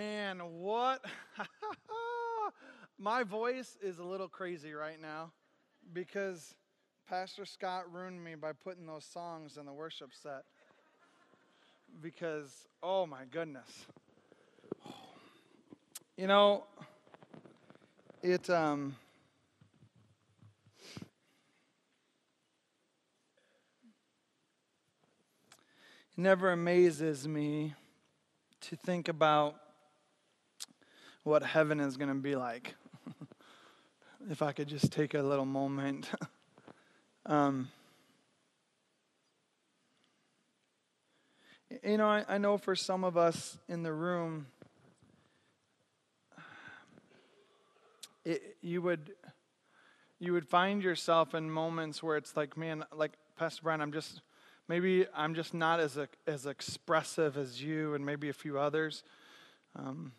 man, what? My voice is a little crazy right now because Pastor Scott ruined me by putting those songs in the worship set. Because, oh my goodness. You know, it, um, it never amazes me to think about what heaven is going to be like. if I could just take a little moment. um, you know, I, I know for some of us in the room, it, you would you would find yourself in moments where it's like, man, like Pastor Brian, I'm just maybe I'm just not as as expressive as you and maybe a few others. Um,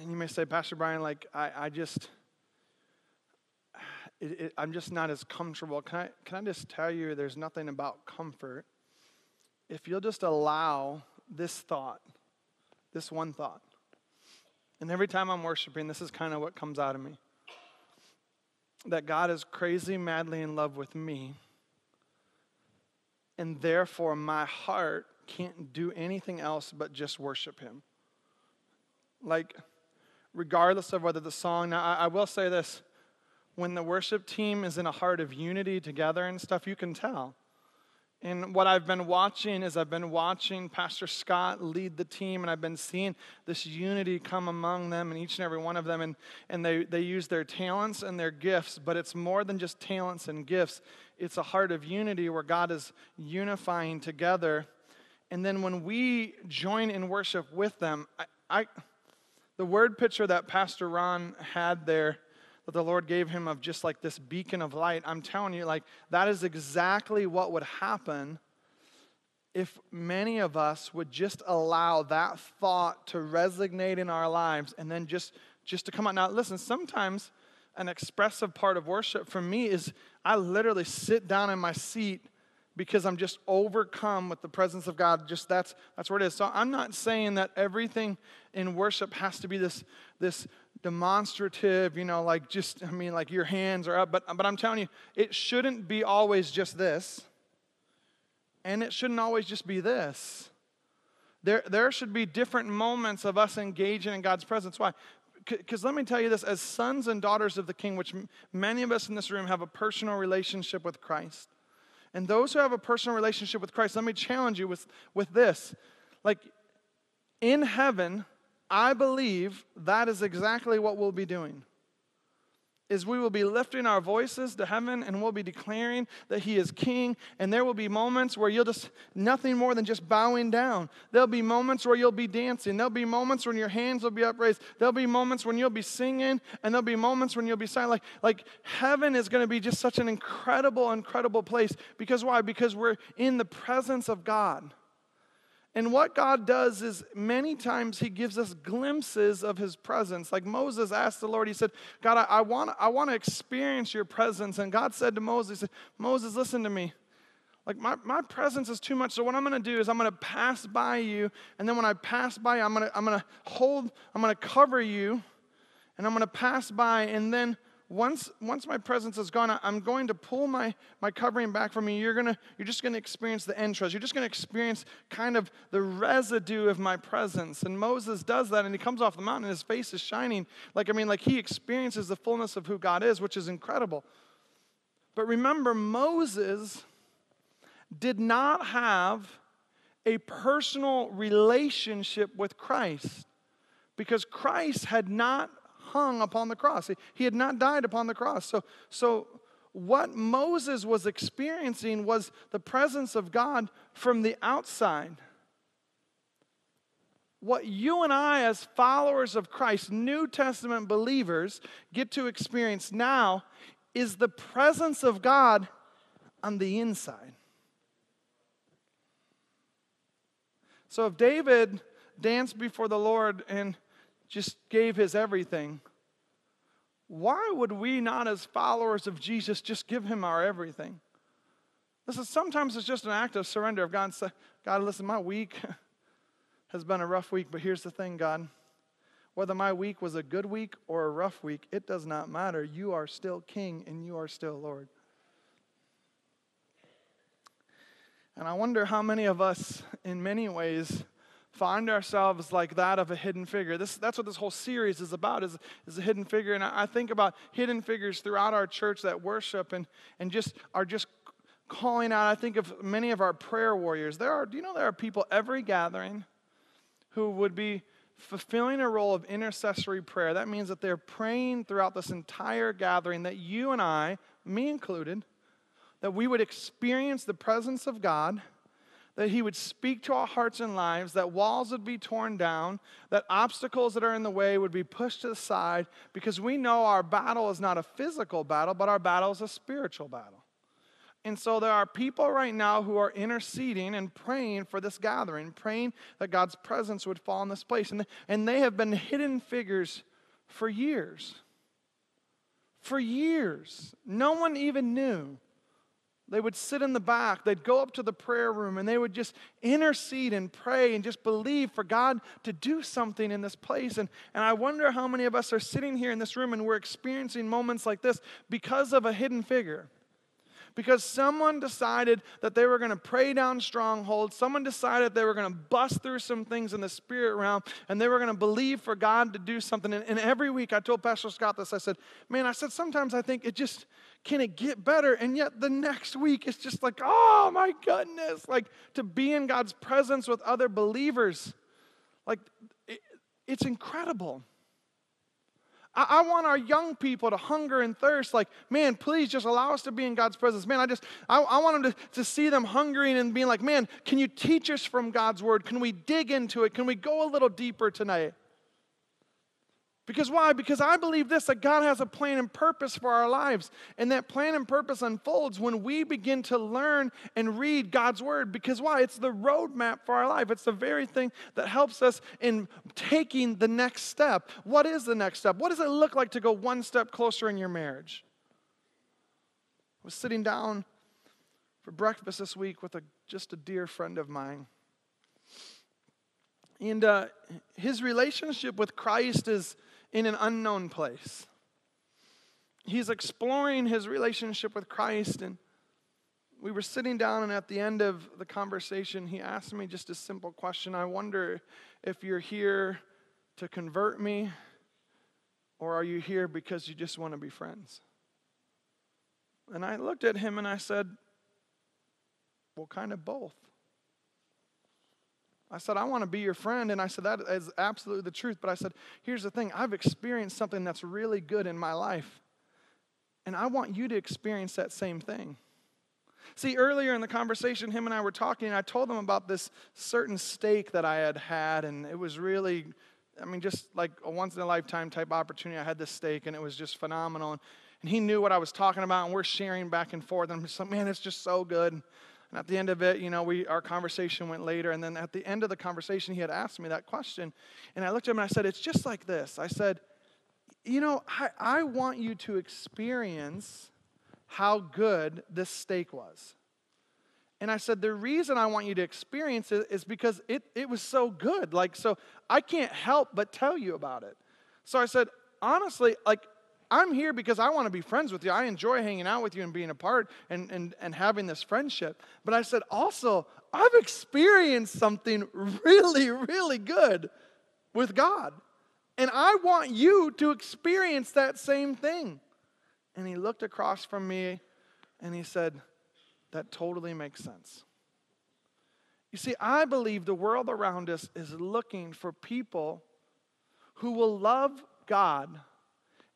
and you may say, Pastor Brian, like, I, I just, it, it, I'm just not as comfortable. Can I, can I just tell you, there's nothing about comfort. If you'll just allow this thought, this one thought, and every time I'm worshiping, this is kind of what comes out of me that God is crazy, madly in love with me, and therefore my heart can't do anything else but just worship Him. Like, regardless of whether the song, now I, I will say this when the worship team is in a heart of unity together and stuff, you can tell. And what I've been watching is I've been watching Pastor Scott lead the team, and I've been seeing this unity come among them and each and every one of them. And, and they, they use their talents and their gifts, but it's more than just talents and gifts. It's a heart of unity where God is unifying together. And then when we join in worship with them, I, I the word picture that Pastor Ron had there, that the Lord gave him of just like this beacon of light, I'm telling you, like, that is exactly what would happen if many of us would just allow that thought to resonate in our lives and then just just to come out. Now listen sometimes an expressive part of worship for me is i literally sit down in my seat because I'm just overcome with the presence of God. Just that's that's where it is. So I'm not saying that everything in worship has to be this this demonstrative, you know, like just I mean like your hands are up, but but I'm telling you, it shouldn't be always just this. And it shouldn't always just be this. There, there should be different moments of us engaging in God's presence. Why? Because let me tell you this as sons and daughters of the King, which many of us in this room have a personal relationship with Christ, and those who have a personal relationship with Christ, let me challenge you with, with this. Like, in heaven, I believe that is exactly what we'll be doing is we will be lifting our voices to heaven and we'll be declaring that he is king. And there will be moments where you'll just nothing more than just bowing down. There'll be moments where you'll be dancing. There'll be moments when your hands will be upraised. There'll be moments when you'll be singing. And there'll be moments when you'll be silent. Like, like heaven is going to be just such an incredible incredible place. Because why? Because we're in the presence of god and what God does is many times He gives us glimpses of His presence. Like Moses asked the Lord, he said, God, I, I want I to experience your presence. And God said to Moses, He said, Moses, listen to me. Like my, my presence is too much. So what I'm gonna do is I'm gonna pass by you, and then when I pass by, I'm gonna I'm gonna hold, I'm gonna cover you, and I'm gonna pass by, and then once, once my presence is gone, I'm going to pull my, my covering back from you. You're, gonna, you're just going to experience the entrails. You're just going to experience kind of the residue of my presence. And Moses does that, and he comes off the mountain, and his face is shining. Like, I mean, like he experiences the fullness of who God is, which is incredible. But remember, Moses did not have a personal relationship with Christ because Christ had not hung upon the cross. He, he had not died upon the cross. So, so what Moses was experiencing was the presence of God from the outside. What you and I, as followers of Christ, New Testament believers, get to experience now is the presence of God on the inside. So if David danced before the Lord and just gave his everything, why would we not, as followers of Jesus, just give him our everything? Listen, sometimes it's just an act of surrender of God God, listen, my week, has been a rough week, but here's the thing, God. Whether my week was a good week or a rough week, it does not matter. You are still king and you are still Lord. And I wonder how many of us, in many ways, find ourselves like that of a hidden figure. This, that's what this whole series is about, is, is a hidden figure. And I, I think about hidden figures throughout our church that worship and, and just are just calling out. I think of many of our prayer warriors. There are, do you know there are people every gathering who would be fulfilling a role of intercessory prayer. That means that they're praying throughout this entire gathering that you and I, me included, that we would experience the presence of God, that He would speak to our hearts and lives, that walls would be torn down, that obstacles that are in the way would be pushed to the side, because we know our battle is not a physical battle, but our battle is a spiritual battle. And so there are people right now who are interceding and praying for this gathering, praying that God's presence would fall in this place. And, and they have been hidden figures for years. For years. No one even knew. They would sit in the back, they'd go up to the prayer room, and they would just intercede and pray and just believe for God to do something in this place. And, and I wonder how many of us are sitting here in this room and we're experiencing moments like this because of a hidden figure because someone decided that they were going to pray down strongholds. Someone decided they were going to bust through some things in the spirit realm and they were going to believe for God to do something. And, and every week I told Pastor Scott this I said, Man, I said, sometimes I think it just, can it get better? And yet the next week it's just like, oh my goodness, like to be in God's presence with other believers. Like, it, it's incredible. I, want our young people to hunger and thirst, like, man, please just allow us to be in God's presence. Man, I just, I, I want them to, to see them hungering and being like, man, can you teach us from God's word? Can we dig into it? Can we go a little deeper tonight? Because why? Because I believe this that God has a plan and purpose for our lives. And that plan and purpose unfolds when we begin to learn and read God's word. Because why? It's the roadmap for our life. It's the very thing that helps us in taking the next step. What is the next step? What does it look like to go one step closer in your marriage? I was sitting down for breakfast this week with a, just a dear friend of mine. And uh, his relationship with Christ is in an unknown place. He's exploring his relationship with Christ, and we were sitting down, and at the end of the conversation, he asked me just a simple question I wonder if you're here to convert me, or are you here because you just want to be friends? And I looked at him and I said, Well, kind of both. I said, I want to be your friend. And I said, that is absolutely the truth. But I said, here's the thing I've experienced something that's really good in my life. And I want you to experience that same thing. See, earlier in the conversation, him and I were talking, and I told him about this certain steak that I had had, and it was really, I mean, just like a once in a lifetime type opportunity. I had this steak, and it was just phenomenal. And, and he knew what I was talking about, and we're sharing back and forth. And I'm just like, man, it's just so good. And at the end of it, you know, we, our conversation went later. And then at the end of the conversation, he had asked me that question. And I looked at him and I said, It's just like this. I said, You know, I, I want you to experience how good this steak was. And I said, The reason I want you to experience it is because it, it was so good. Like, so I can't help but tell you about it. So I said, Honestly, like, I'm here because I want to be friends with you. I enjoy hanging out with you and being a part and, and, and having this friendship. But I said, also, I've experienced something really, really good with God. And I want you to experience that same thing. And he looked across from me and he said, That totally makes sense. You see, I believe the world around us is looking for people who will love God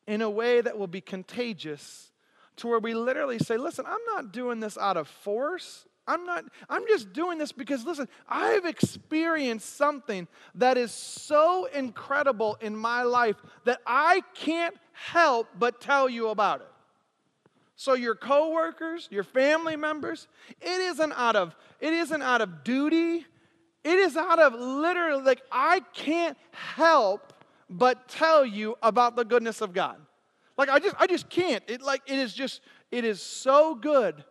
in a way that will be contagious to where we literally say, listen, I'm not doing this out of force. I'm not, I'm just doing this because, listen, I've experienced something that is so incredible in my life that I can't help but tell you about it. So your coworkers, your family members, it isn't out of, it isn't out of duty. It is out of literally, like, I can't help but tell you about the goodness of God. Like I just I just can't. It like it is just it is so good.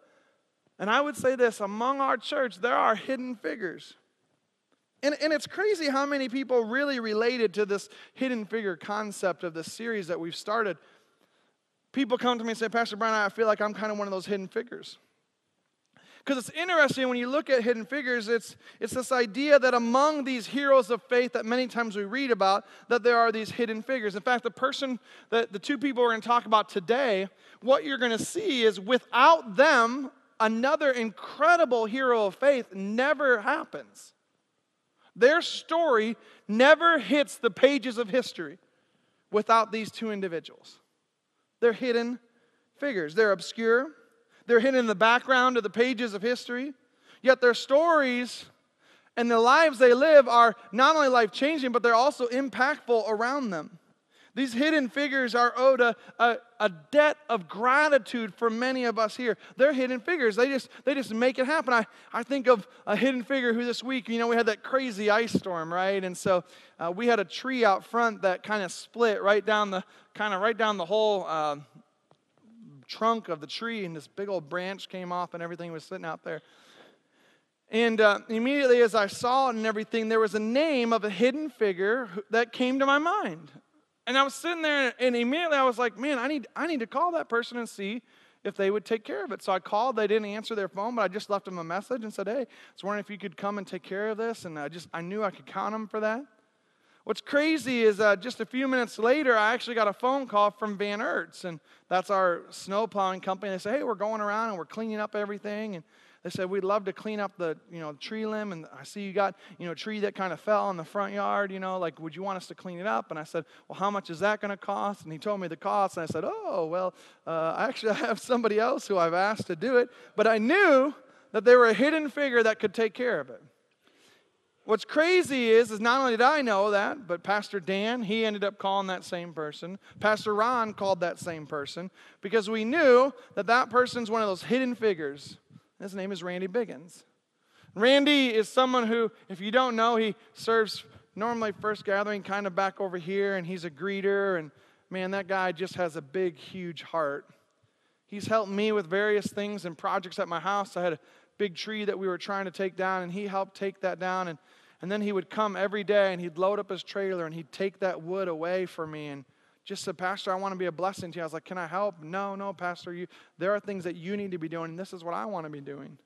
And I would say this among our church there are hidden figures. And, and it's crazy how many people really related to this hidden figure concept of this series that we've started. People come to me and say, Pastor Brian, I feel like I'm kind of one of those hidden figures. Because it's interesting when you look at hidden figures, it's, it's this idea that among these heroes of faith that many times we read about, that there are these hidden figures. In fact, the person, that the two people we're going to talk about today, what you're going to see is without them, another incredible hero of faith never happens. Their story never hits the pages of history without these two individuals. They're hidden figures, they're obscure, they're hidden in the background of the pages of history, yet their stories and the lives they live are not only life changing, but they're also impactful around them. These hidden figures are owed a, a, a, debt of gratitude for many of us here. They're hidden figures. They just, they just make it happen. I, I think of a hidden figure who this week, you know, we had that crazy ice storm, right? And so uh, we had a tree out front that kind of split right down the, kind of right down the whole uh, trunk of the tree, and this big old branch came off and everything was sitting out there. And uh, immediately as I saw it and everything, there was a name of a hidden figure that came to my mind. And I was sitting there, and immediately I was like, man, I need, I need to call that person and see if they would take care of it. So I called. They didn't answer their phone, but I just left them a message and said, hey, I was wondering if you could come and take care of this. And I just, I knew I could count them for that. What's crazy is uh, just a few minutes later, I actually got a phone call from Van Ertz, and that's our snow plowing company. They said, hey, we're going around and we're cleaning up everything. And they said, we'd love to clean up the, you know, tree limb. And I see you got, you know, a tree that kind of fell in the front yard, you know, like, would you want us to clean it up? And I said, well, how much is that going to cost? And he told me the cost. And I said, oh, well, uh, actually, I have somebody else who I've asked to do it. But I knew that they were a hidden figure that could take care of it. What's crazy is, is not only did I know that, but Pastor Dan, he ended up calling that same person. Pastor Ron called that same person because we knew that that person's one of those hidden figures. His name is Randy Biggins. Randy is someone who, if you don't know, he serves normally first gathering kind of back over here, and he's a greeter. And man, that guy just has a big, huge heart. He's helped me with various things and projects at my house. I had a big tree that we were trying to take down, and he helped take that down. And, and then he would come every day and he'd load up his trailer and he'd take that wood away for me and just said, Pastor, I want to be a blessing to you. I was like, Can I help? No, no, Pastor. You, there are things that you need to be doing, and this is what I want to be doing.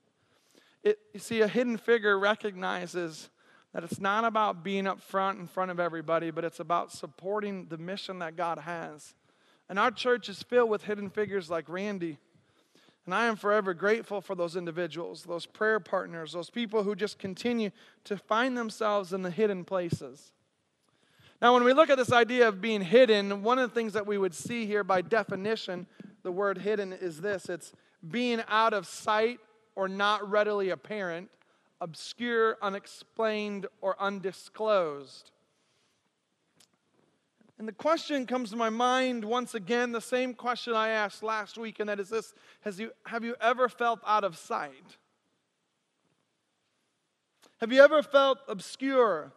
It, you see, a hidden figure recognizes that it's not about being up front in front of everybody, but it's about supporting the mission that God has. And our church is filled with hidden figures like Randy and I am forever grateful for those individuals, those prayer partners, those people who just continue to find themselves in the hidden places. Now, when we look at this idea of being hidden, one of the things that we would see here by definition, the word hidden is this it's being out of sight or not readily apparent, obscure, unexplained, or undisclosed. And the question comes to my mind once again, the same question I asked last week, and that is this Has you, Have you ever felt out of sight? Have you ever felt obscure?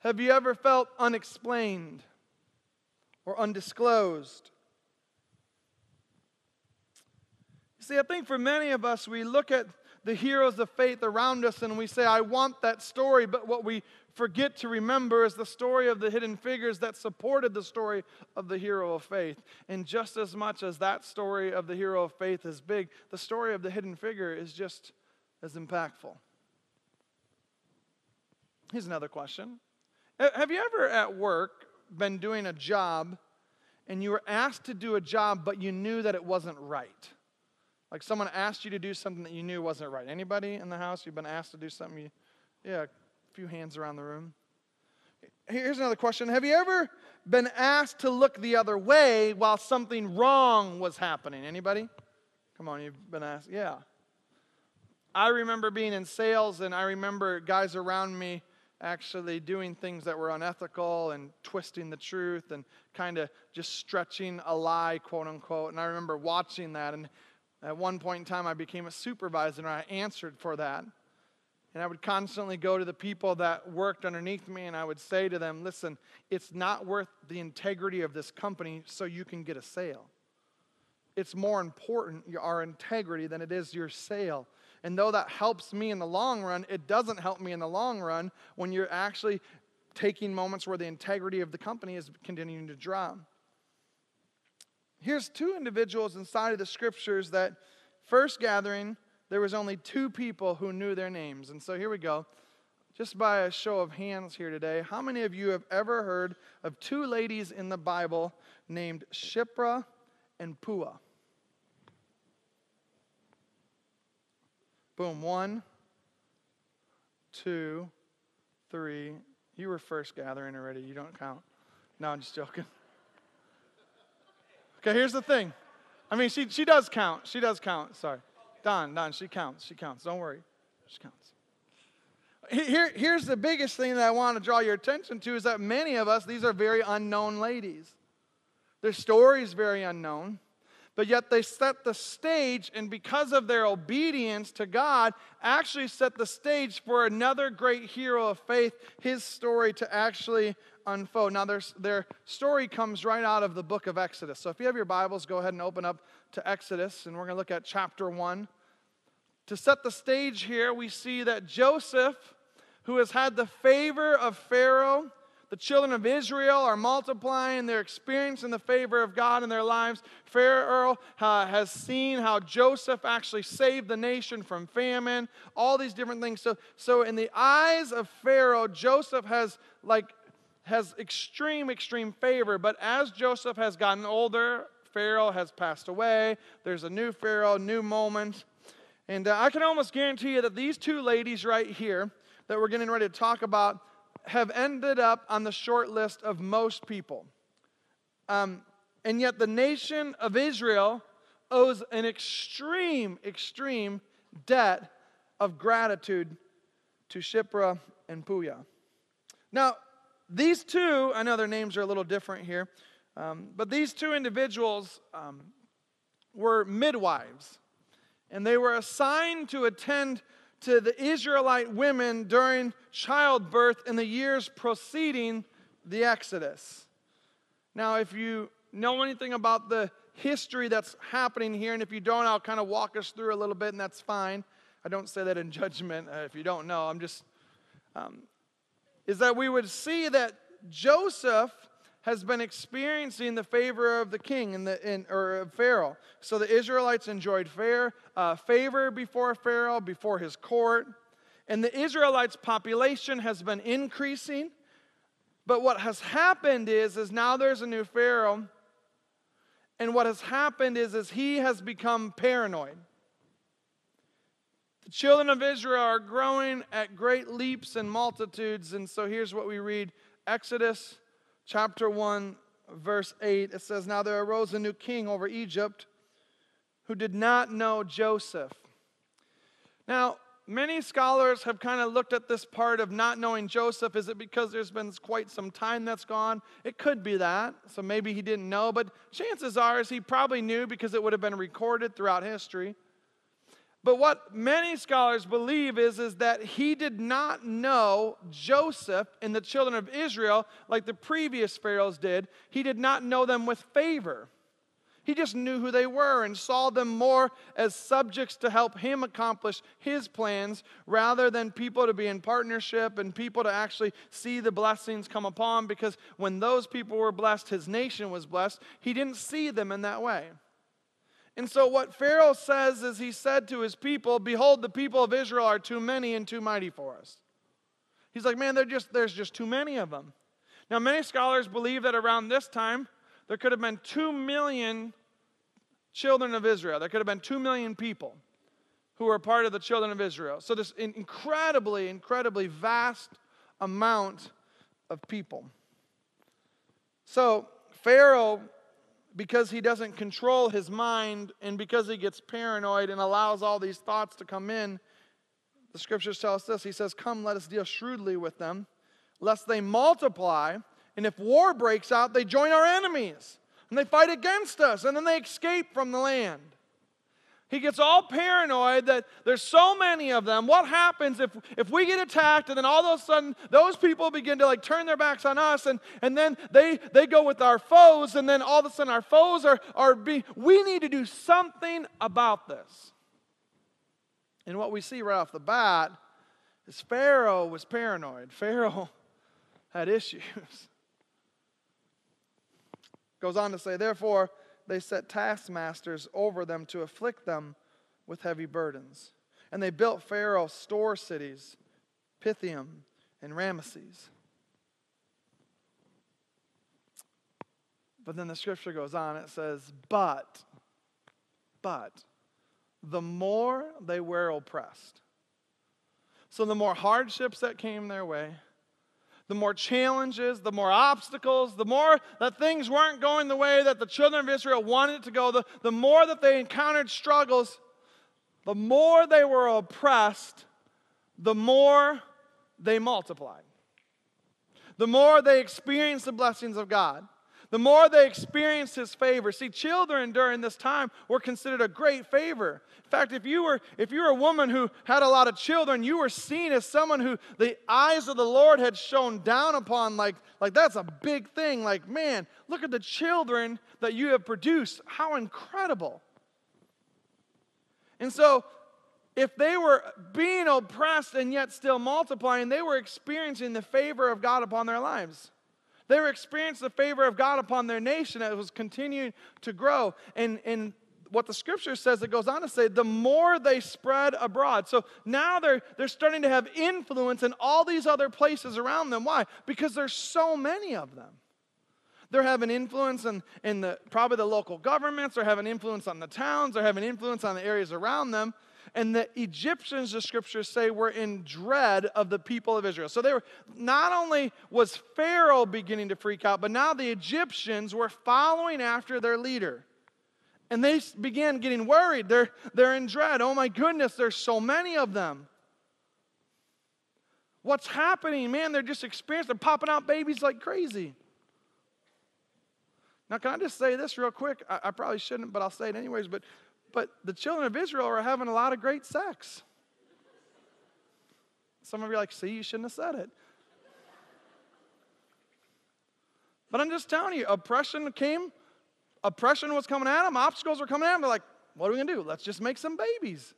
Have you ever felt unexplained or undisclosed? You see, I think for many of us, we look at the heroes of faith around us and we say, I want that story, but what we forget to remember is the story of the hidden figures that supported the story of the hero of faith. And just as much as that story of the hero of faith is big, the story of the hidden figure is just as impactful. Here's another question Have you ever at work been doing a job and you were asked to do a job, but you knew that it wasn't right? Like someone asked you to do something that you knew wasn't right. Anybody in the house, you've been asked to do something you, yeah, few hands around the room. Here's another question Have you ever been asked to look the other way while something wrong was happening? Anybody? Come on, you've been asked. Yeah. I remember being in sales, and I remember guys around me actually doing things that were unethical and twisting the truth and kind of just stretching a lie, quote unquote. And I remember watching that. And at one point in time, I became a supervisor and I answered for that. And I would constantly go to the people that worked underneath me and I would say to them, listen, it's not worth the integrity of this company so you can get a sale. It's more important, our integrity, than it is your sale. And though that helps me in the long run, it doesn't help me in the long run when you're actually taking moments where the integrity of the company is continuing to drop. Here's two individuals inside of the scriptures that first gathering, there was only two people who knew their names. And so here we go. Just by a show of hands here today, how many of you have ever heard of two ladies in the Bible named Shiphrah and Puah? Boom. One, two, three. You were first gathering already. You don't count. No, I'm just joking. Okay, here's the thing. I mean, she, she does count. She does count. Sorry. Don, Don, she counts. She counts. Don't worry. She counts. Here, here's the biggest thing that I want to draw your attention to is that many of us, these are very unknown ladies. Their story is very unknown, but yet they set the stage, and because of their obedience to God, actually set the stage for another great hero of faith, his story to actually unfold. Now, their, their story comes right out of the book of Exodus. So if you have your Bibles, go ahead and open up to Exodus, and we're going to look at chapter 1. To set the stage here, we see that Joseph, who has had the favor of Pharaoh, the children of Israel are multiplying, they're experiencing the favor of God in their lives. Pharaoh uh, has seen how Joseph actually saved the nation from famine, all these different things. So, so in the eyes of Pharaoh, Joseph has like has extreme, extreme favor. But as Joseph has gotten older, Pharaoh has passed away. There's a new Pharaoh, new moment. And uh, I can almost guarantee you that these two ladies right here that we're getting ready to talk about have ended up on the short list of most people. Um, and yet the nation of Israel owes an extreme, extreme debt of gratitude to Shiphrah and Puah. Now, these two, I know their names are a little different here, um, but these two individuals um, were midwives, and they were assigned to attend to the Israelite women during childbirth in the years preceding the Exodus. Now, if you know anything about the history that's happening here, and if you don't, I'll kind of walk us through a little bit, and that's fine. I don't say that in judgment uh, if you don't know. I'm just um, is that we would see that Joseph has been experiencing the favor of the king and the in, or Pharaoh. So the Israelites enjoyed fair, uh, favor before Pharaoh, before his court, and the Israelites' population has been increasing. But what has happened is, is now there's a new Pharaoh, and what has happened is, is he has become paranoid. The children of Israel are growing at great leaps and multitudes. And so here's what we read Exodus chapter 1, verse 8. It says, Now there arose a new king over Egypt who did not know Joseph. Now, many scholars have kind of looked at this part of not knowing Joseph. Is it because there's been quite some time that's gone? It could be that. So maybe he didn't know, but chances are is he probably knew because it would have been recorded throughout history. But what many scholars believe is, is that he did not know Joseph and the children of Israel like the previous pharaohs did. He did not know them with favor. He just knew who they were and saw them more as subjects to help him accomplish his plans rather than people to be in partnership and people to actually see the blessings come upon. Because when those people were blessed, his nation was blessed. He didn't see them in that way. And so, what Pharaoh says is, he said to his people, Behold, the people of Israel are too many and too mighty for us. He's like, Man, just, there's just too many of them. Now, many scholars believe that around this time, there could have been two million children of Israel. There could have been two million people who were part of the children of Israel. So, this incredibly, incredibly vast amount of people. So, Pharaoh because he doesn't control his mind and because he gets paranoid and allows all these thoughts to come in, the scriptures tell us this. He says, Come, let us deal shrewdly with them, lest they multiply. And if war breaks out, they join our enemies and they fight against us and then they escape from the land. He gets all paranoid that there's so many of them. What happens if, if we get attacked and then all of a sudden those people begin to like turn their backs on us and, and then they, they go with our foes and then all of a sudden our foes are, are being, we need to do something about this. And what we see right off the bat is Pharaoh was paranoid. Pharaoh had issues. Goes on to say, therefore, they set taskmasters over them to afflict them with heavy burdens. And they built Pharaoh store cities, Pithom and Ramesses. But then the scripture goes on, it says, But, but, the more they were oppressed. So the more hardships that came their way, the more challenges, the more obstacles, the more that things weren't going the way that the children of Israel wanted it to go, the, the more that they encountered struggles, the more they were oppressed, the more they multiplied. The more they experienced the blessings of God the more they experienced his favor. See, children during this time were considered a great favor. In fact, if you were if you were a woman who had a lot of children, you were seen as someone who the eyes of the Lord had shone down upon like like that's a big thing. Like, man, look at the children that you have produced. How incredible. And so if they were being oppressed and yet still multiplying, they were experiencing the favor of God upon their lives. They were experiencing the favor of God upon their nation as it was continuing to grow. And, and what the scripture says, it goes on to say, the more they spread abroad. So now they're, they're starting to have influence in all these other places around them. Why? Because there's so many of them. They're having influence in, in the, probably the local governments, they're having influence on the towns, they're having influence on the areas around them. And the Egyptians, the scriptures say, were in dread of the people of Israel. So they were not only was Pharaoh beginning to freak out, but now the Egyptians were following after their leader. And they began getting worried. They're, they're in dread. Oh my goodness, there's so many of them. What's happening? Man, they're just experiencing, they're popping out babies like crazy. Now, can I just say this real quick? I, I probably shouldn't, but I'll say it anyways. But but the children of Israel are having a lot of great sex. Some of you are like, see, you shouldn't have said it. But I'm just telling you, oppression came, oppression was coming at them, obstacles were coming at them. They're like, what are we going to do? Let's just make some babies.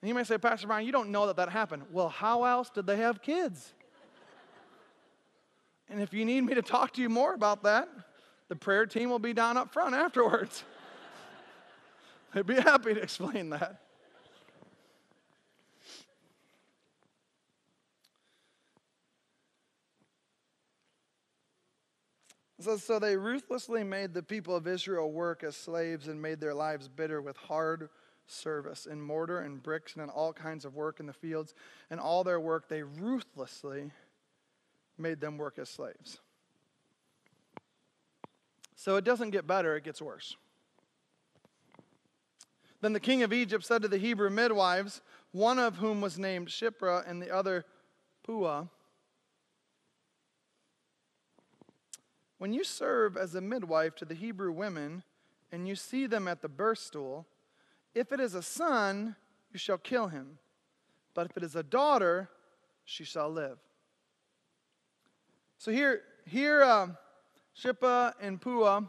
And you may say, Pastor Brian, you don't know that that happened. Well, how else did they have kids? and if you need me to talk to you more about that, the prayer team will be down up front afterwards. I'd be happy to explain that. So, so they ruthlessly made the people of Israel work as slaves and made their lives bitter with hard service in mortar and bricks and in all kinds of work in the fields. And all their work they ruthlessly made them work as slaves. So it doesn't get better, it gets worse. Then the king of Egypt said to the Hebrew midwives, one of whom was named Shiphrah and the other Puah, When you serve as a midwife to the Hebrew women and you see them at the birth stool, if it is a son, you shall kill him. But if it is a daughter, she shall live. So here, here, uh, Shiphrah and Puah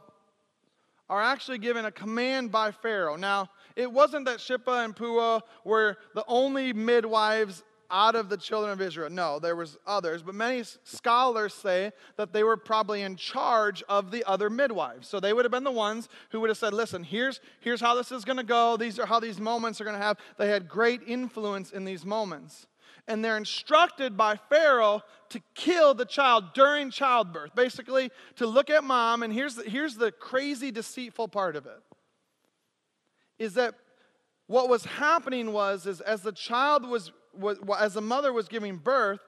are actually given a command by Pharaoh. Now, it wasn't that Shippa and Puah were the only midwives out of the children of Israel. No, there was others, but many scholars say that they were probably in charge of the other midwives. So they would have been the ones who would have said, "Listen, here's here's how this is going to go. These are how these moments are going to have." They had great influence in these moments and they're instructed by Pharaoh to kill the child during childbirth. Basically, to look at mom, and here's the, here's the crazy, deceitful part of it is that what was happening was is as the child was, was as the mother was giving birth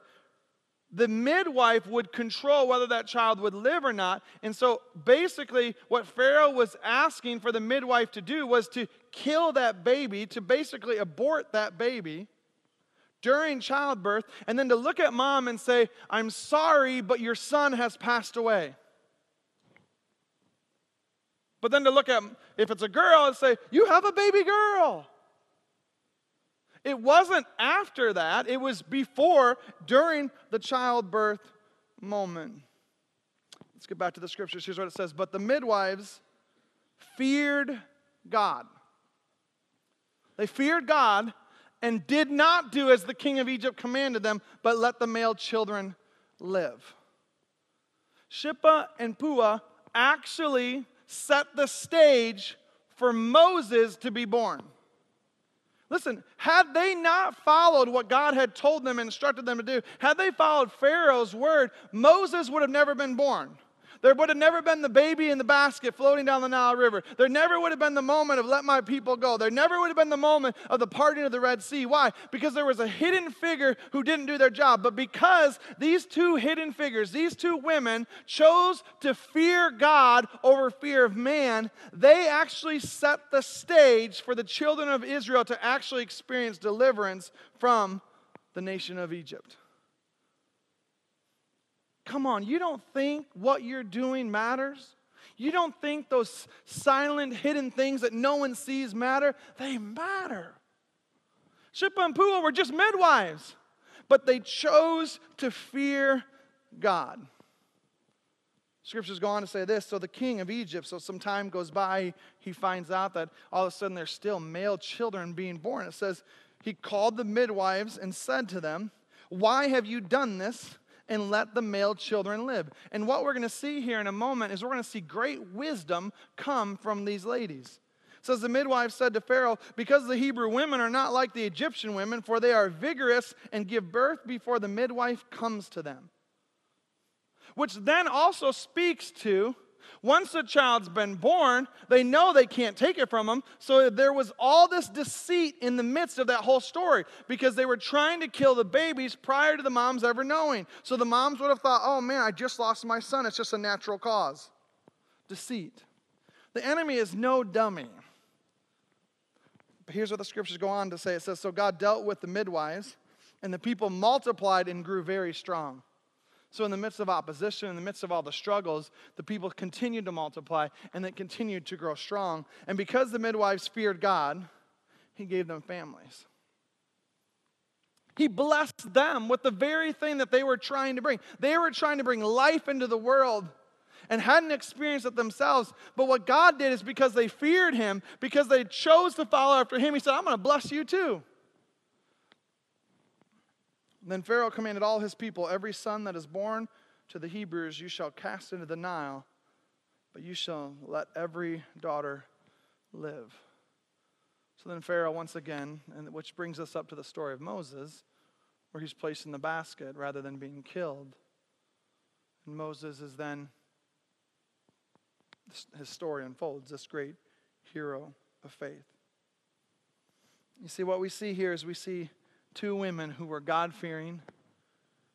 the midwife would control whether that child would live or not. And so basically, what Pharaoh was asking for the midwife to do was to kill that baby, to basically abort that baby during childbirth, and then to look at mom and say, I'm sorry, but your son has passed away. But then to look at, if it's a girl, and say, You have a baby girl. It wasn't after that, it was before, during the childbirth moment. Let's get back to the scriptures. Here's what it says But the midwives feared God. They feared God and did not do as the king of Egypt commanded them, but let the male children live. Shippa and Puah actually set the stage for Moses to be born. Listen, had they not followed what God had told them and instructed them to do, had they followed Pharaoh's word, Moses would have never been born. There would have never been the baby in the basket floating down the Nile River. There never would have been the moment of let my people go. There never would have been the moment of the parting of the Red Sea. Why? Because there was a hidden figure who didn't do their job. But because these two hidden figures, these two women, chose to fear God over fear of man, they actually set the stage for the children of Israel to actually experience deliverance from the nation of Egypt. Come on, you don't think what you're doing matters? You don't think those silent, hidden things that no one sees matter? They matter. Shippa and Puah were just midwives, but they chose to fear God. Scriptures go on to say this so the king of Egypt, so some time goes by, he finds out that all of a sudden there's still male children being born. It says, he called the midwives and said to them, Why have you done this? And let the male children live. And what we're going to see here in a moment is we're going to see great wisdom come from these ladies. It says the midwife said to Pharaoh, Because the Hebrew women are not like the Egyptian women, for they are vigorous and give birth before the midwife comes to them. Which then also speaks to once a child's been born, they know they can't take it from them. So there was all this deceit in the midst of that whole story because they were trying to kill the babies prior to the moms ever knowing. So the moms would have thought, oh man, I just lost my son. It's just a natural cause. Deceit. The enemy is no dummy. But here's what the scriptures go on to say it says, So God dealt with the midwives, and the people multiplied and grew very strong. So, in the midst of opposition, in the midst of all the struggles, the people continued to multiply and they continued to grow strong. And because the midwives feared God, He gave them families. He blessed them with the very thing that they were trying to bring. They were trying to bring life into the world and hadn't experienced it themselves. But what God did is because they feared Him, because they chose to follow after Him, He said, I'm going to bless you too. Then Pharaoh commanded all his people, Every son that is born to the Hebrews you shall cast into the Nile, but you shall let every daughter live. So then Pharaoh, once again, and which brings us up to the story of Moses, where he's placed in the basket rather than being killed. And Moses is then, his story unfolds, this great hero of faith. You see, what we see here is we see two women who were God fearing,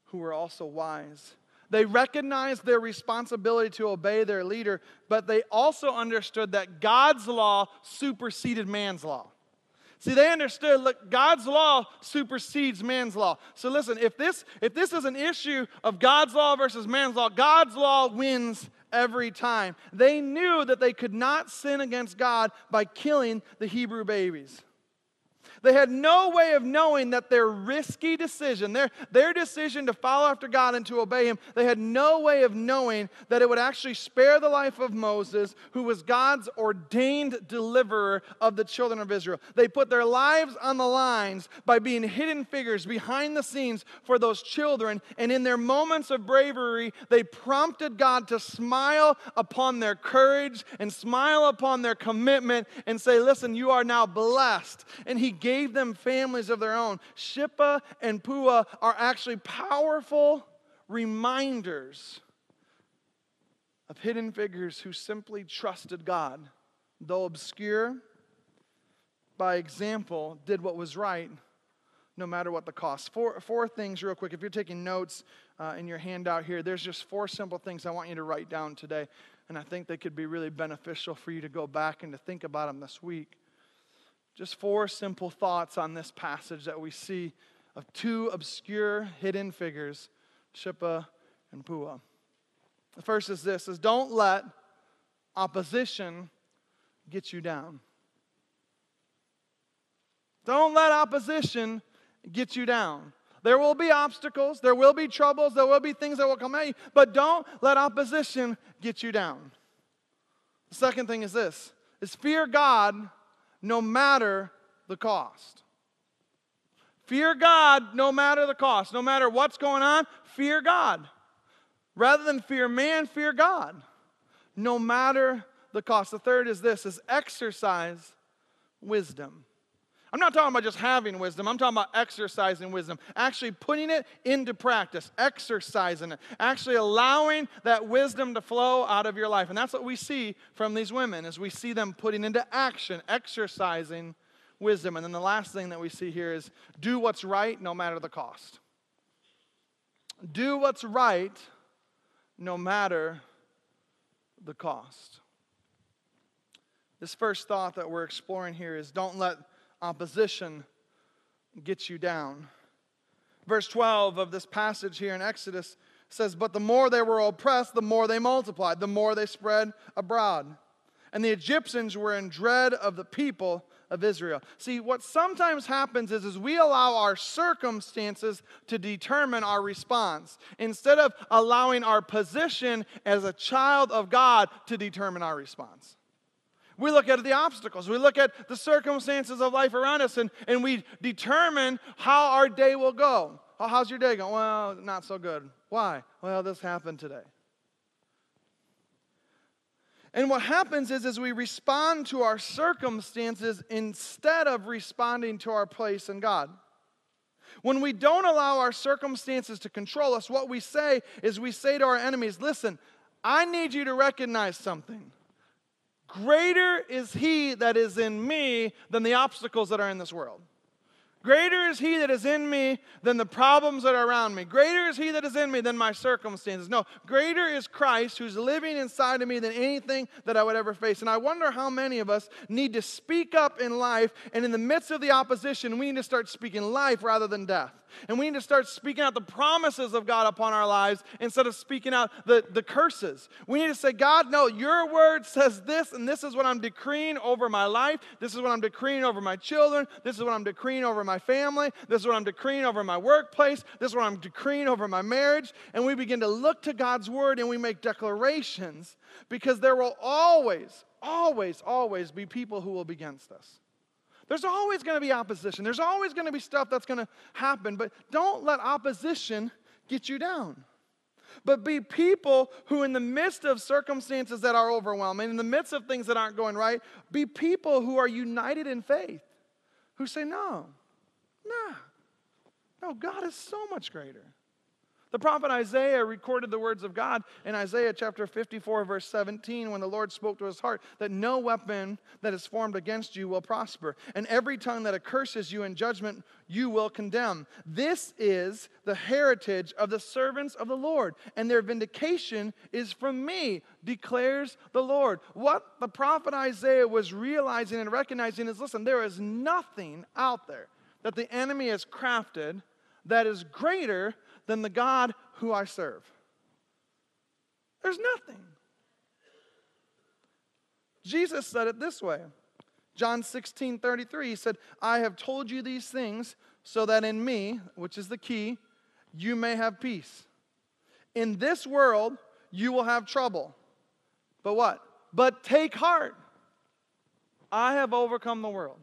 who were also wise. They recognized their responsibility to obey their leader, but they also understood that God's law superseded man's law. See, they understood look, God's law supersedes man's law. So listen, if this if this is an issue of God's law versus man's law, God's law wins every time. They knew that they could not sin against God by killing the Hebrew babies. They had no way of knowing that their risky decision, their, their decision to follow after God and to obey Him, they had no way of knowing that it would actually spare the life of Moses, who was God's ordained deliverer of the children of Israel. They put their lives on the lines by being hidden figures behind the scenes for those children. And in their moments of bravery, they prompted God to smile upon their courage and smile upon their commitment and say, Listen, you are now blessed. And He gave gave them families of their own. Shippa and Puah are actually powerful reminders of hidden figures who simply trusted God, though obscure, by example, did what was right no matter what the cost. Four, four things, real quick. If you're taking notes uh, in your handout here, there's just four simple things I want you to write down today. And I think they could be really beneficial for you to go back and to think about them this week. Just four simple thoughts on this passage that we see of two obscure hidden figures, Shippa and Puah. The first is this is don't let opposition get you down. Don't let opposition get you down. There will be obstacles, there will be troubles, there will be things that will come at you, but don't let opposition get you down. The second thing is this is fear God no matter the cost. Fear God no matter the cost. No matter what's going on, fear God. Rather than fear man, fear God. No matter the cost. The third is this is exercise wisdom. I'm not talking about just having wisdom. I'm talking about exercising wisdom, actually putting it into practice, exercising it, actually allowing that wisdom to flow out of your life. And that's what we see from these women as we see them putting into action, exercising wisdom. And then the last thing that we see here is do what's right no matter the cost. Do what's right no matter the cost. This first thought that we're exploring here is don't let opposition gets you down. Verse 12 of this passage here in Exodus says, But the more they were oppressed, the more they multiplied, the more they spread abroad. And the Egyptians were in dread of the people of Israel. See, what sometimes happens is, is we allow our circumstances to determine our response instead of allowing our position as a child of God to determine our response. We look at the obstacles. We look at the circumstances of life around us and, and we determine how our day will go. Oh, how's your day going? Well, not so good. Why? Well, this happened today. And what happens is, is we respond to our circumstances instead of responding to our place in God. When we don't allow our circumstances to control us, what we say is we say to our enemies, listen, I need you to recognize something. Greater is he that is in me than the obstacles that are in this world. Greater is he that is in me than the problems that are around me. Greater is he that is in me than my circumstances. No, greater is Christ who's living inside of me than anything that I would ever face. And I wonder how many of us need to speak up in life, and in the midst of the opposition, we need to start speaking life rather than death. And we need to start speaking out the promises of God upon our lives instead of speaking out the, the curses. We need to say, God, no, your word says this, and this is what I'm decreeing over my life. This is what I'm decreeing over my children. This is what I'm decreeing over my family. This is what I'm decreeing over my workplace. This is what I'm decreeing over my marriage. And we begin to look to God's word and we make declarations because there will always, always, always be people who will be against us. There's always going to be opposition. There's always going to be stuff that's going to happen, but don't let opposition get you down. But be people who, in the midst of circumstances that are overwhelming, in the midst of things that aren't going right, be people who are united in faith, who say, No, nah, no, God is so much greater. The prophet Isaiah recorded the words of God in Isaiah chapter 54, verse 17, when the Lord spoke to his heart that no weapon that is formed against you will prosper, and every tongue that accuses you in judgment you will condemn. This is the heritage of the servants of the Lord, and their vindication is from me, declares the Lord. What the prophet Isaiah was realizing and recognizing is listen, there is nothing out there that the enemy has crafted that is greater than the God who I serve? There's nothing. Jesus said it this way John 16 33, he said, I have told you these things so that in me, which is the key, you may have peace. In this world, you will have trouble. But what? But take heart. I have overcome the world.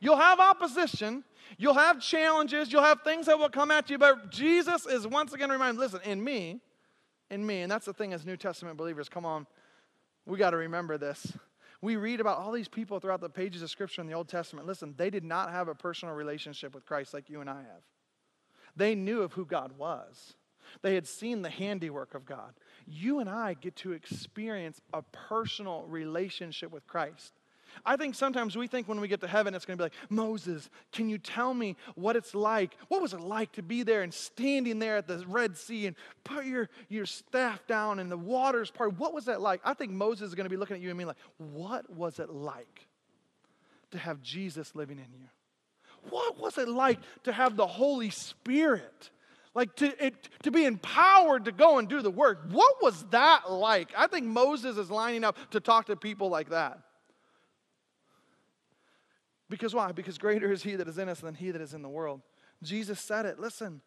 You'll have opposition, You'll have challenges, you'll have things that will come at you, but Jesus is once again reminding, listen, in me, in me, and that's the thing as New Testament believers, come on, we got to remember this. We read about all these people throughout the pages of Scripture in the Old Testament. Listen, they did not have a personal relationship with Christ like you and I have. They knew of who God was, they had seen the handiwork of God. You and I get to experience a personal relationship with Christ. I think sometimes we think when we get to heaven, it's going to be like, Moses, can you tell me what it's like? What was it like to be there and standing there at the Red Sea and put your, your staff down and the waters part? What was that like? I think Moses is going to be looking at you and me like, what was it like to have Jesus living in you? What was it like to have the Holy Spirit? Like to, it, to be empowered to go and do the work. What was that like? I think Moses is lining up to talk to people like that. Because why? Because greater is he that is in us than he that is in the world. Jesus said it. Listen,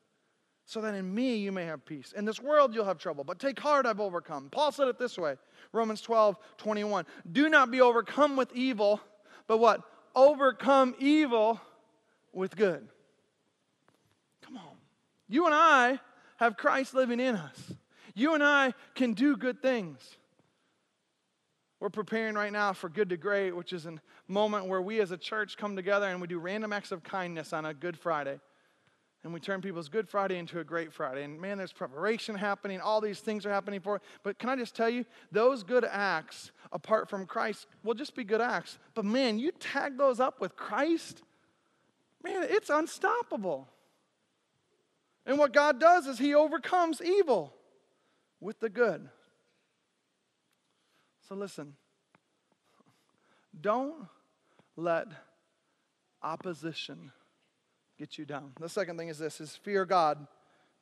so that in me you may have peace. In this world you'll have trouble, but take heart, I've overcome. Paul said it this way Romans 12, 21. Do not be overcome with evil, but what? overcome evil with good. Come on. You and I have Christ living in us. You and I can do good things. We're preparing right now for Good to Great, which is a moment where we as a church come together and we do random acts of kindness on a Good Friday. And we turn people's Good Friday into a Great Friday. And man, there's preparation happening. All these things are happening for it. But can I just tell you, those good acts, apart from Christ, will just be good acts. But man, you tag those up with Christ, man, it's unstoppable. And what God does is He overcomes evil with the good. So listen, don't let opposition get you down. The second thing is this is fear God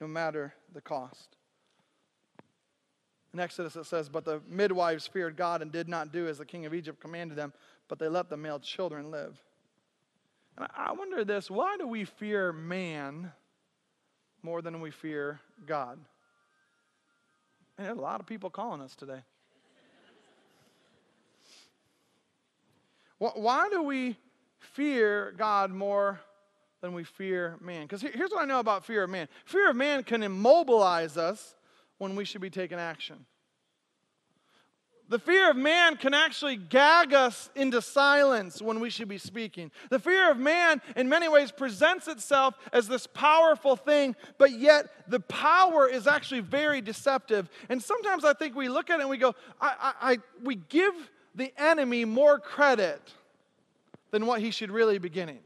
no matter the cost. In Exodus it says, But the midwives feared God and did not do as the king of Egypt commanded them, but they let the male children live. And I wonder this why do we fear man more than we fear God? And there's a lot of people calling us today. Why do we fear God more than we fear man. Because here's what I know about fear of man fear of man can immobilize us when we should be taking action. The fear of man can actually gag us into silence when we should be speaking. The fear of man, in many ways, presents itself as this powerful thing, but yet the power is actually very deceptive. And sometimes I think we look at it and we go, I, I, I we give the enemy more credit than what he should really be getting.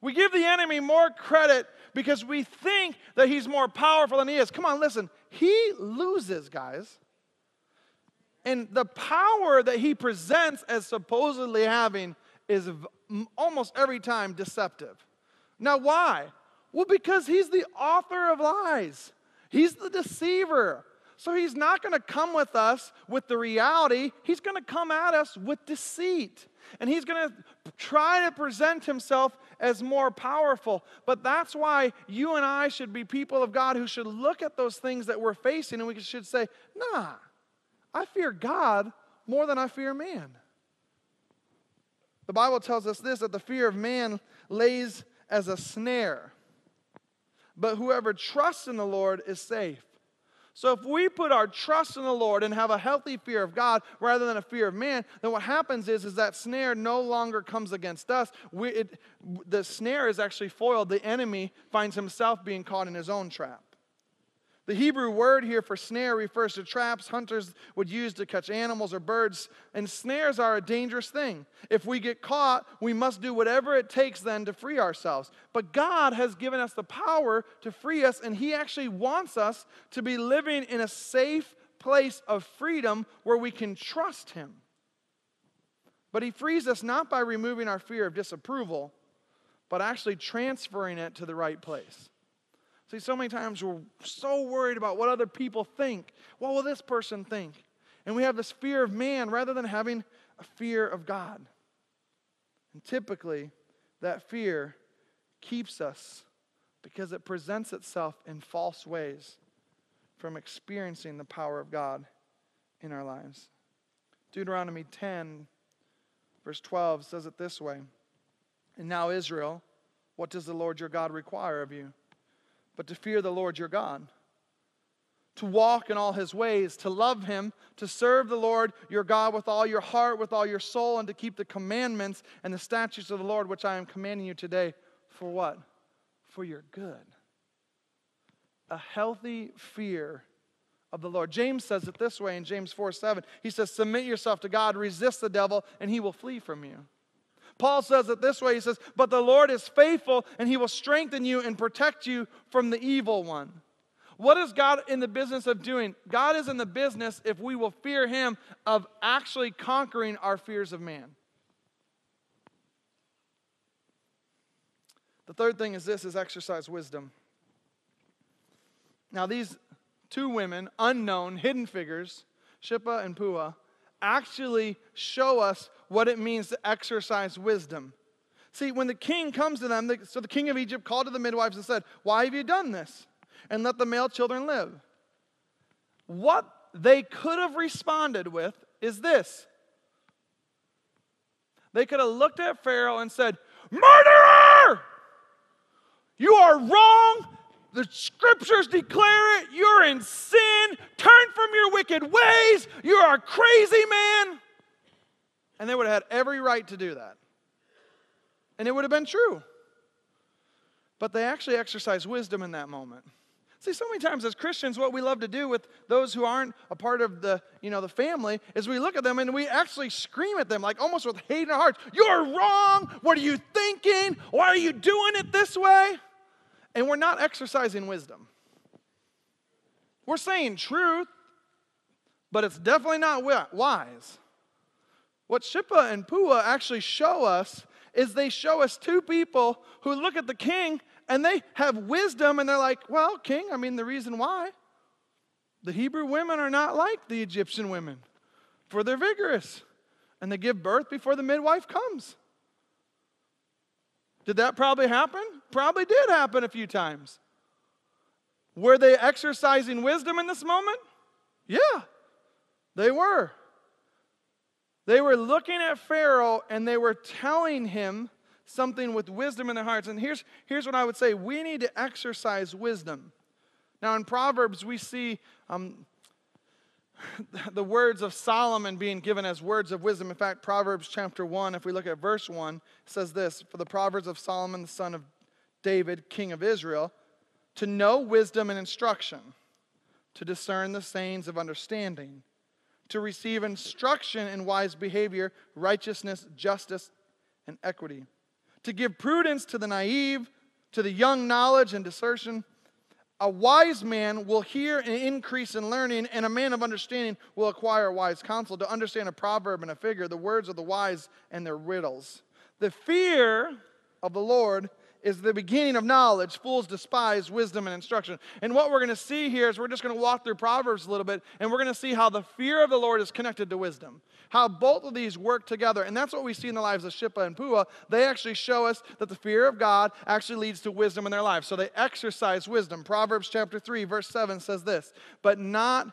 We give the enemy more credit because we think that he's more powerful than he is. Come on, listen. He loses, guys. And the power that he presents as supposedly having is almost every time deceptive. Now, why? Well, because he's the author of lies, he's the deceiver. So he's not going to come with us with the reality, he's going to come at us with deceit. And he's going to try to present himself as more powerful. But that's why you and I should be people of God who should look at those things that we're facing and we should say, nah, I fear God more than I fear man. The Bible tells us this that the fear of man lays as a snare, but whoever trusts in the Lord is safe. So if we put our trust in the Lord and have a healthy fear of God rather than a fear of man, then what happens is, is that snare no longer comes against us. We, it, the snare is actually foiled. The enemy finds himself being caught in his own trap. The Hebrew word here for snare refers to traps hunters would use to catch animals or birds, and snares are a dangerous thing. If we get caught, we must do whatever it takes then to free ourselves. But God has given us the power to free us, and He actually wants us to be living in a safe place of freedom where we can trust Him. But He frees us not by removing our fear of disapproval, but actually transferring it to the right place. See, so many times we're so worried about what other people think. What will this person think? And we have this fear of man rather than having a fear of God. And typically, that fear keeps us because it presents itself in false ways from experiencing the power of God in our lives. Deuteronomy 10, verse 12 says it this way And now, Israel, what does the Lord your God require of you? But to fear the Lord your God, to walk in all his ways, to love him, to serve the Lord your God with all your heart, with all your soul, and to keep the commandments and the statutes of the Lord, which I am commanding you today. For what? For your good. A healthy fear of the Lord. James says it this way in James 4 7. He says, Submit yourself to God, resist the devil, and he will flee from you. Paul says it this way He says, But the Lord is faithful, and he will strengthen you and protect you from the evil one. What is God in the business of doing? God is in the business, if we will fear him, of actually conquering our fears of man. The third thing is this is exercise wisdom. Now, these two women, unknown, hidden figures, Shiphrah and Puah, actually show us what it means to exercise wisdom. See, when the king comes to them, so the king of Egypt called to the midwives and said, Why have you done this? And let the male children live. What they could have responded with is this They could have looked at Pharaoh and said, Murderer! You are wrong. The scriptures declare it. You're in sin. Turn from your wicked ways. You are a crazy man. And they would have had every right to do that. And it would have been true. But they actually exercised wisdom in that moment. See, so many times as Christians, what we love to do with those who aren't a part of the, you know, the family is we look at them and we actually scream at them, like almost with hate in our hearts. You're wrong. What are you thinking? Why are you doing it this way? And we're not exercising wisdom. We're saying truth, but it's definitely not wise. What Shiphrah and Puah actually show us is they show us two people who look at the king and they have wisdom and they're like, well, king, I mean, the reason why the Hebrew women are not like the Egyptian women, for they're vigorous and they give birth before the midwife comes. Did that probably happen? Probably did happen a few times. Were they exercising wisdom in this moment? Yeah, they were. They were looking at Pharaoh and they were telling him something with wisdom in their hearts. And here's, here's what I would say we need to exercise wisdom. Now, in Proverbs, we see um, the words of Solomon being given as words of wisdom. In fact, Proverbs chapter 1, if we look at verse 1, says this For the Proverbs of Solomon, the son of David, king of Israel, to know wisdom and instruction, to discern the sayings of understanding, to receive instruction in wise behavior, righteousness, justice, and equity to give prudence to the naive, to the young knowledge and discernment. A wise man will hear an increase in learning, and a man of understanding will acquire wise counsel. To understand a proverb and a figure, the words of the wise and their riddles. The fear of the Lord is the beginning of knowledge. Fools despise wisdom and instruction. And what we're going to see here is we're just going to walk through Proverbs a little bit, and we're going to see how the fear of the Lord is connected to wisdom. How both of these work together. And that's what we see in the lives of Shiphrah and Puah. They actually show us that the fear of God actually leads to wisdom in their lives. So they exercise wisdom. Proverbs chapter 3, verse 7 says this But not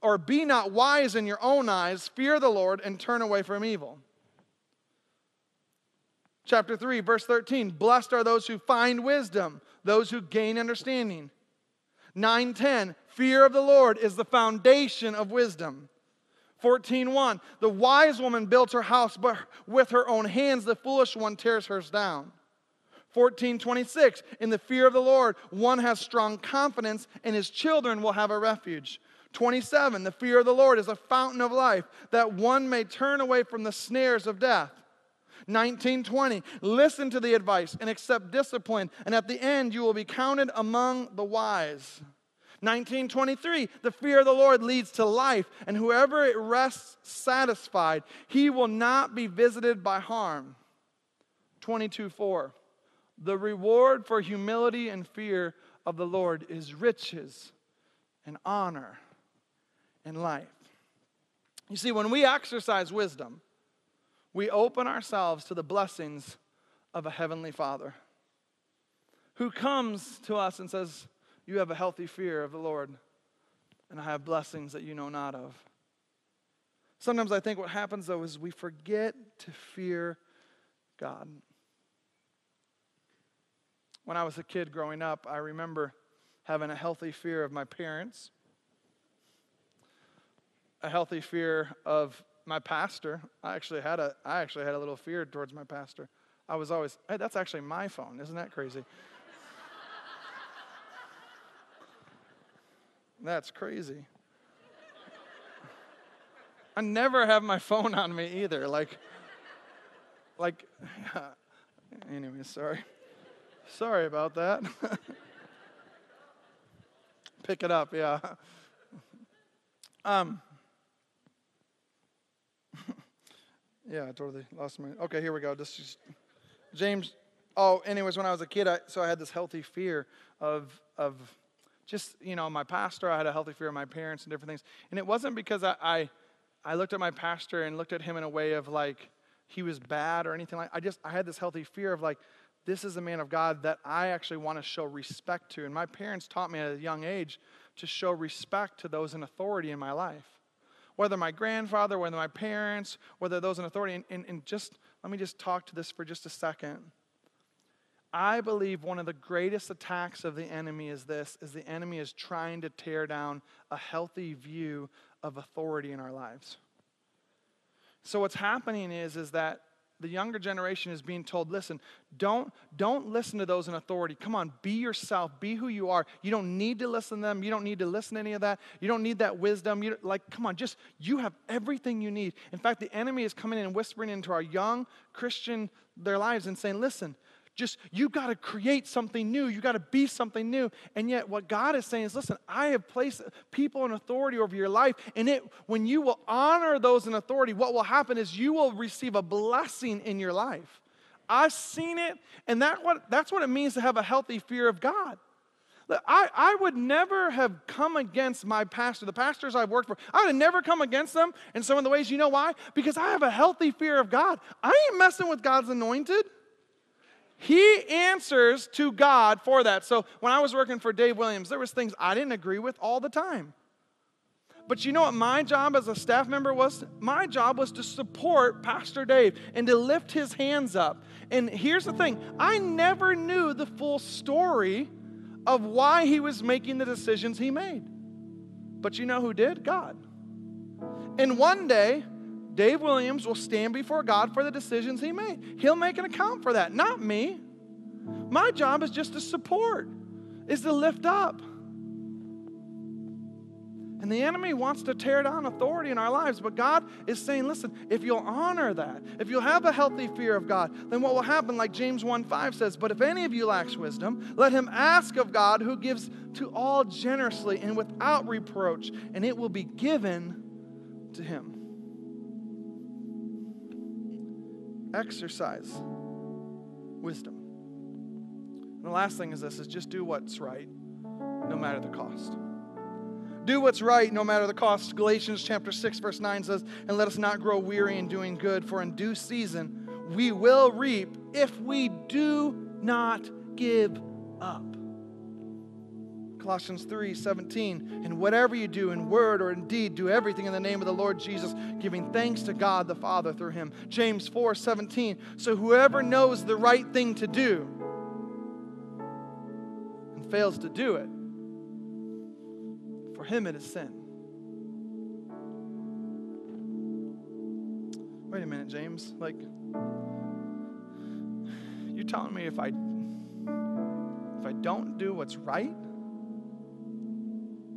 or be not wise in your own eyes, fear the Lord and turn away from evil. Chapter 3, verse 13 Blessed are those who find wisdom, those who gain understanding. 9:10 Fear of the Lord is the foundation of wisdom. 14:1 The wise woman builds her house but with her own hands the foolish one tears hers down. 14:26 In the fear of the Lord one has strong confidence and his children will have a refuge. 27 The fear of the Lord is a fountain of life that one may turn away from the snares of death. 1920 Listen to the advice and accept discipline, and at the end you will be counted among the wise. 1923 The fear of the Lord leads to life, and whoever it rests satisfied, he will not be visited by harm. 22 4 The reward for humility and fear of the Lord is riches and honor and life. You see, when we exercise wisdom, we open ourselves to the blessings of a heavenly Father who comes to us and says, You have a healthy fear of the Lord, and I have blessings that you know not of. Sometimes I think what happens though is we forget to fear God. When I was a kid growing up, I remember having a healthy fear of my parents, a healthy fear of my pastor. I actually had a I actually had a little fear towards my pastor. I was always, hey, that's actually my phone. Isn't that crazy? that's crazy. I never have my phone on me either. Like, like, anyway, sorry. Sorry about that. Pick it up, yeah. Um, Yeah, I totally lost my. Okay, here we go. This is James. Oh, anyways, when I was a kid, I, so I had this healthy fear of of just you know my pastor. I had a healthy fear of my parents and different things, and it wasn't because I I, I looked at my pastor and looked at him in a way of like he was bad or anything like. I just I had this healthy fear of like this is a man of God that I actually want to show respect to, and my parents taught me at a young age to show respect to those in authority in my life. Whether my grandfather, whether my parents, whether those in authority. And, and, and just let me just talk to this for just a second. I believe one of the greatest attacks of the enemy is this is the enemy is trying to tear down a healthy view of authority in our lives. So what's happening is is that the younger generation is being told, listen, don't, don't listen to those in authority. Come on, be yourself, be who you are. You don't need to listen to them. You don't need to listen to any of that. You don't need that wisdom. You like, come on, just you have everything you need. In fact, the enemy is coming in and whispering into our young Christian their lives and saying, listen, just you got to create something new. You got to be something new. And yet, what God is saying is, listen, I have placed people in authority over your life. And it, when you will honor those in authority, what will happen is you will receive a blessing in your life. I've seen it, and that what, that's what it means to have a healthy fear of God. I, I would never have come against my pastor, the pastors I've worked for. I would have never come against them in some of the ways. You know why? Because I have a healthy fear of God. I ain't messing with God's anointed. He answers to God for that. So when I was working for Dave Williams, there was things I didn't agree with all the time. But you know what my job as a staff member was? My job was to support Pastor Dave and to lift his hands up. And here's the thing I never knew the full story of why he was making the decisions he made. But you know who did? God. And one day, Dave Williams will stand before God for the decisions he made. He'll make an account for that, not me. My job is just to support, is to lift up. And the enemy wants to tear down authority in our lives, but God is saying, listen, if you'll honor that, if you'll have a healthy fear of God, then what will happen, like James 1 5 says, But if any of you lacks wisdom, let him ask of God who gives to all generously and without reproach, and it will be given to him. Exercise wisdom. And the last thing is this is just do what's right no matter the cost. Do what's right no matter the cost. Galatians chapter 6 verse 9 says, "And let us not grow weary in doing good, for in due season we will reap if we do not give up." Colossians 3 17. And whatever you do in word or in deed, do everything in the name of the Lord Jesus, giving thanks to God the Father through him. James 4 17. So whoever knows the right thing to do and fails to do it, for him it is sin. Wait a minute, James. Like, you're telling me if I if I don't do what's right,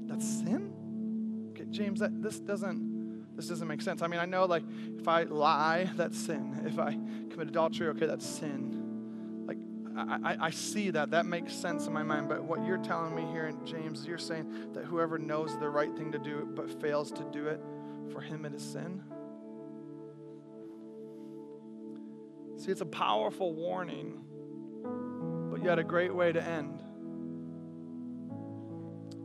that's sin? Okay, James, that, this doesn't this doesn't make sense. I mean, I know like if I lie, that's sin. If I commit adultery, okay, that's sin. Like I, I, I see that. That makes sense in my mind. But what you're telling me here in James, you're saying that whoever knows the right thing to do but fails to do it, for him it is sin. See, it's a powerful warning, but yet a great way to end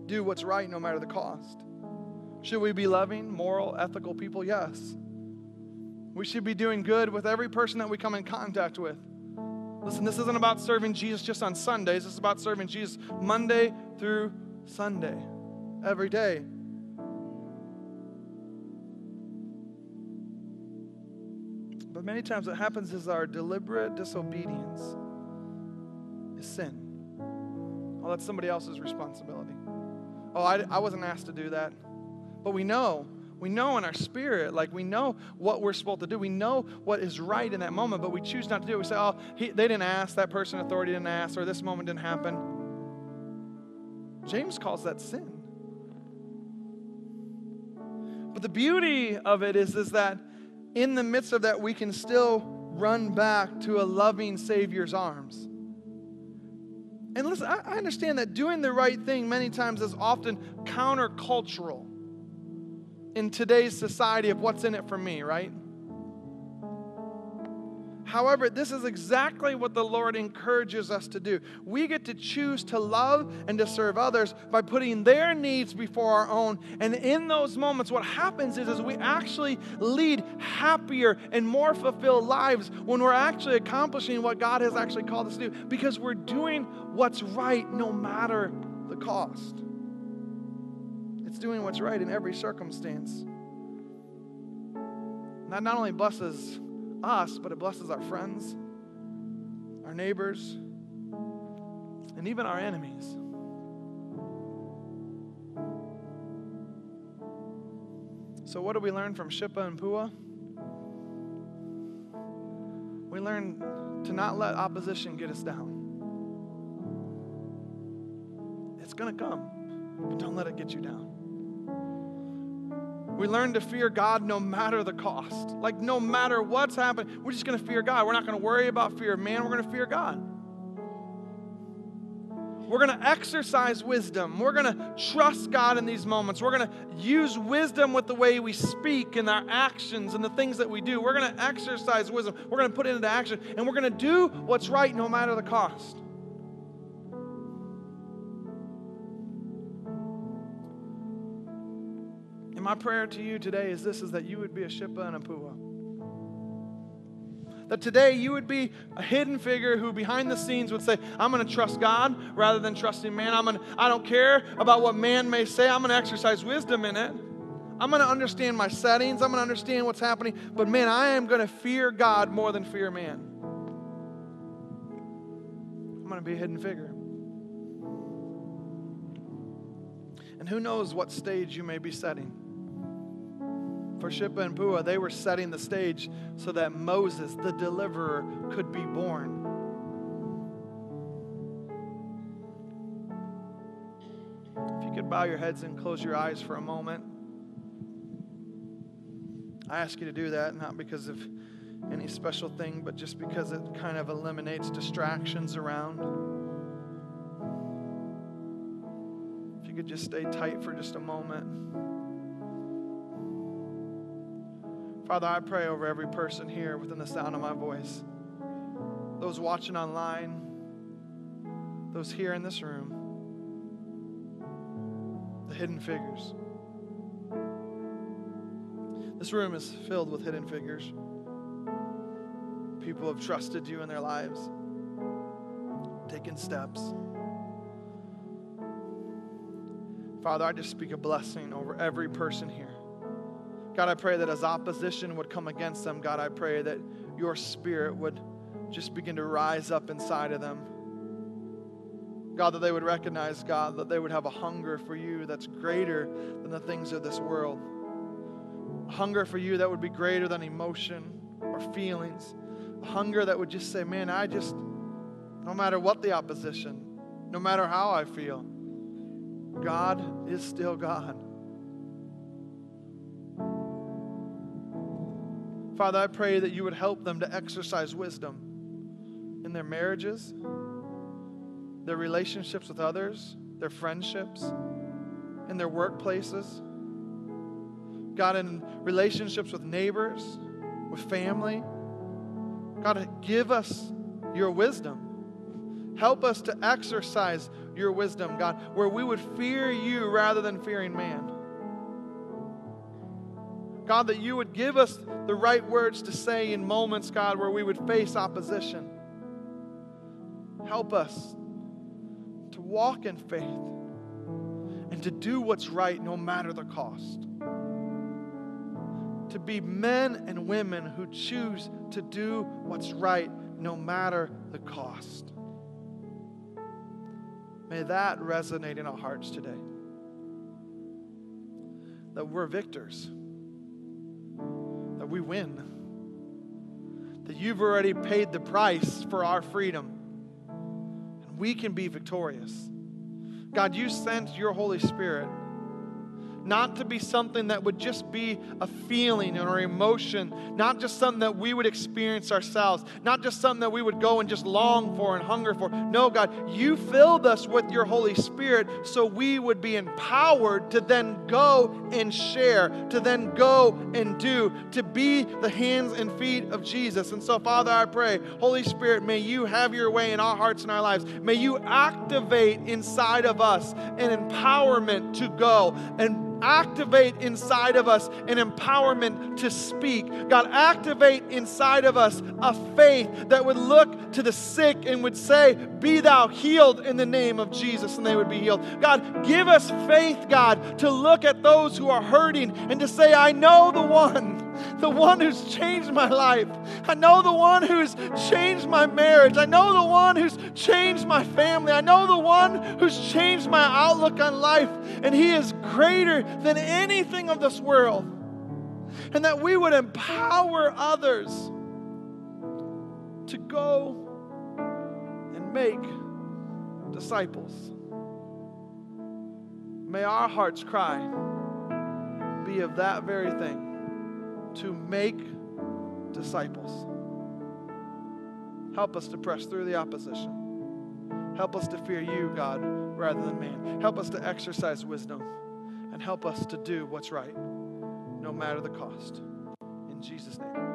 do what's right no matter the cost. Should we be loving, moral, ethical people? Yes. We should be doing good with every person that we come in contact with. Listen, this isn't about serving Jesus just on Sundays. This is about serving Jesus Monday through Sunday, every day. But many times what happens is our deliberate disobedience is sin. Well, that's somebody else's responsibility. Oh, I, I wasn't asked to do that. But we know, we know in our spirit, like we know what we're supposed to do. We know what is right in that moment, but we choose not to do it. We say, oh, he, they didn't ask, that person authority didn't ask, or this moment didn't happen. James calls that sin. But the beauty of it is, is that in the midst of that, we can still run back to a loving Savior's arms. And listen, I, I understand that doing the right thing many times is often countercultural in today's society of what's in it for me, right? However, this is exactly what the Lord encourages us to do. We get to choose to love and to serve others by putting their needs before our own. And in those moments, what happens is, is we actually lead happier and more fulfilled lives when we're actually accomplishing what God has actually called us to do because we're doing what's right no matter the cost. It's doing what's right in every circumstance. And that not only blesses us, but it blesses our friends, our neighbors, and even our enemies. So, what do we learn from Shiphrah and Puah? We learn to not let opposition get us down. It's going to come, but don't let it get you down. We learn to fear God no matter the cost. Like, no matter what's happening, we're just going to fear God. We're not going to worry about fear of man, we're going to fear God. We're going to exercise wisdom. We're going to trust God in these moments. We're going to use wisdom with the way we speak and our actions and the things that we do. We're going to exercise wisdom. We're going to put it into action. And we're going to do what's right no matter the cost. My prayer to you today is this is that you would be a Shiphrah and a Puah. That today you would be a hidden figure who behind the scenes would say, I'm going to trust God rather than trusting man. I'm gonna, I don't care about what man may say. I'm going to exercise wisdom in it. I'm going to understand my settings. I'm going to understand what's happening. But man, I am going to fear God more than fear man. I'm going to be a hidden figure. And who knows what stage you may be setting Shiphrah and Puah, they were setting the stage so that Moses, the deliverer, could be born. If you could bow your heads and close your eyes for a moment. I ask you to do that, not because of any special thing, but just because it kind of eliminates distractions around. If you could just stay tight for just a moment. Father, I pray over every person here within the sound of my voice, those watching online, those here in this room, the hidden figures. This room is filled with hidden figures. People have trusted you in their lives, taken steps. Father, I just speak a blessing over every person here. God, I pray that as opposition would come against them, God, I pray that your spirit would just begin to rise up inside of them. God, that they would recognize, God, that they would have a hunger for you that's greater than the things of this world. A hunger for you that would be greater than emotion or feelings. A hunger that would just say, man, I just, no matter what the opposition, no matter how I feel, God is still God. Father, I pray that you would help them to exercise wisdom in their marriages, their relationships with others, their friendships, in their workplaces. God, in relationships with neighbors, with family. God, give us your wisdom. Help us to exercise your wisdom, God, where we would fear you rather than fearing man. God, that you would give us the right words to say in moments, God, where we would face opposition. Help us to walk in faith and to do what's right no matter the cost. To be men and women who choose to do what's right no matter the cost. May that resonate in our hearts today. That we're victors we win. That you've already paid the price for our freedom. And we can be victorious. God, you sent your Holy Spirit not to be something that would just be a feeling or emotion, not just something that we would experience ourselves, not just something that we would go and just long for and hunger for. No, God, you filled us with your Holy Spirit so we would be empowered to then go and share, to then go and do, to be the hands and feet of Jesus. And so, Father, I pray, Holy Spirit, may you have your way in our hearts and our lives. May you activate inside of us an empowerment to go and activate inside of us an empowerment to speak. God, activate inside of us a faith that would look to the sick and would say, Be thou healed in the name of Jesus, and they would be healed. God, give us faith, God, to look at those who are hurting and to say, I know the one the one who's changed my life. I know the one who's changed my marriage. I know the one who's changed my family. I know the one who's changed my outlook on life. And He is greater than anything of this world. And that we would empower others to go and make disciples. May our hearts cry be of that very thing to make disciples. Help us to press through the opposition. Help us to fear you, God, rather than man. Help us to exercise wisdom and help us to do what's right, no matter the cost. In Jesus' name.